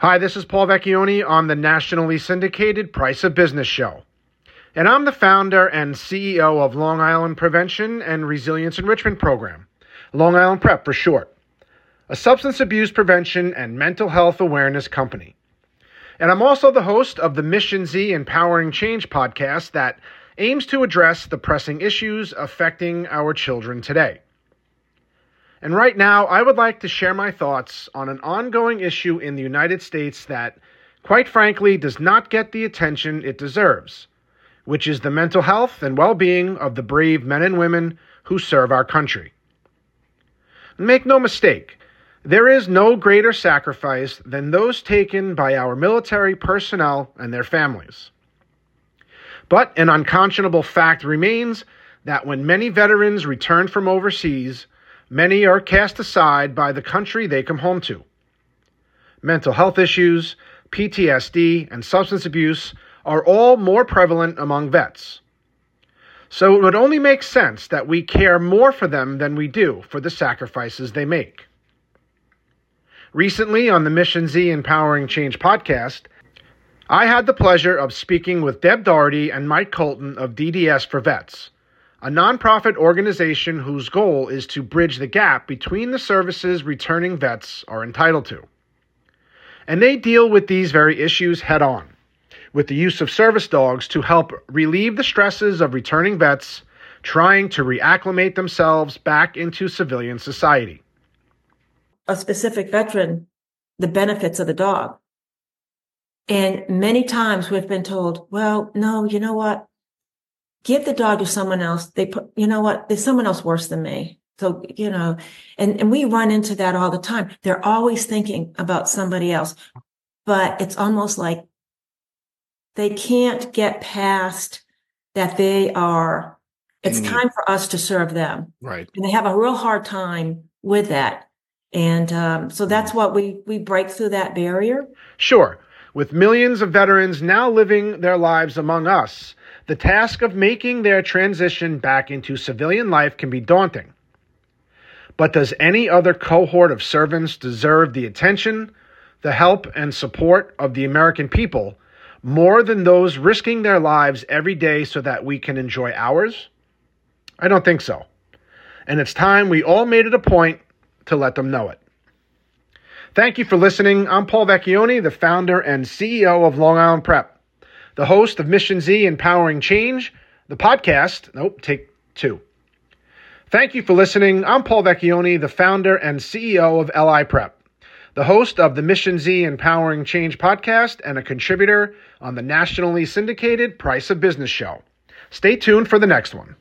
Hi, this is Paul Vecchione on the nationally syndicated Price of Business show. And I'm the founder and CEO of Long Island Prevention and Resilience Enrichment Program, Long Island PrEP for short, a substance abuse prevention and mental health awareness company. And I'm also the host of the Mission Z Empowering Change podcast that aims to address the pressing issues affecting our children today. And right now, I would like to share my thoughts on an ongoing issue in the United States that, quite frankly, does not get the attention it deserves, which is the mental health and well being of the brave men and women who serve our country. Make no mistake, there is no greater sacrifice than those taken by our military personnel and their families. But an unconscionable fact remains that when many veterans return from overseas, many are cast aside by the country they come home to. Mental health issues, PTSD, and substance abuse are all more prevalent among vets. So it would only make sense that we care more for them than we do for the sacrifices they make. Recently, on the Mission Z Empowering Change podcast, I had the pleasure of speaking with Deb Doherty and Mike Colton of DDS for Vets a nonprofit organization whose goal is to bridge the gap between the services returning vets are entitled to. And they deal with these very issues head on, with the use of service dogs to help relieve the stresses of returning vets trying to reacclimate themselves back into civilian society. A specific veteran, the benefits of the dog. And many times we've been told, well, no, you know what? Give the dog to someone else. They put, you know what? There's someone else worse than me. So, you know, and, and we run into that all the time. They're always thinking about somebody else, but it's almost like they can't get past that they are, it's mm. time for us to serve them. Right. And they have a real hard time with that. And um, so that's what we, we break through that barrier. Sure. With millions of veterans now living their lives among us, the task of making their transition back into civilian life can be daunting. But does any other cohort of servants deserve the attention, the help, and support of the American people more than those risking their lives every day so that we can enjoy ours? I don't think so. And it's time we all made it a point to let them know it. Thank you for listening. I'm Paul Vecchione, the founder and CEO of Long Island PrEP the host of Mission Z Empowering Change, the podcast. Nope, take two. Thank you for listening. I'm Paul Vecchione, the founder and CEO of LI Prep, the host of the Mission Z Empowering Change podcast, and a contributor on the nationally syndicated Price of Business show. Stay tuned for the next one.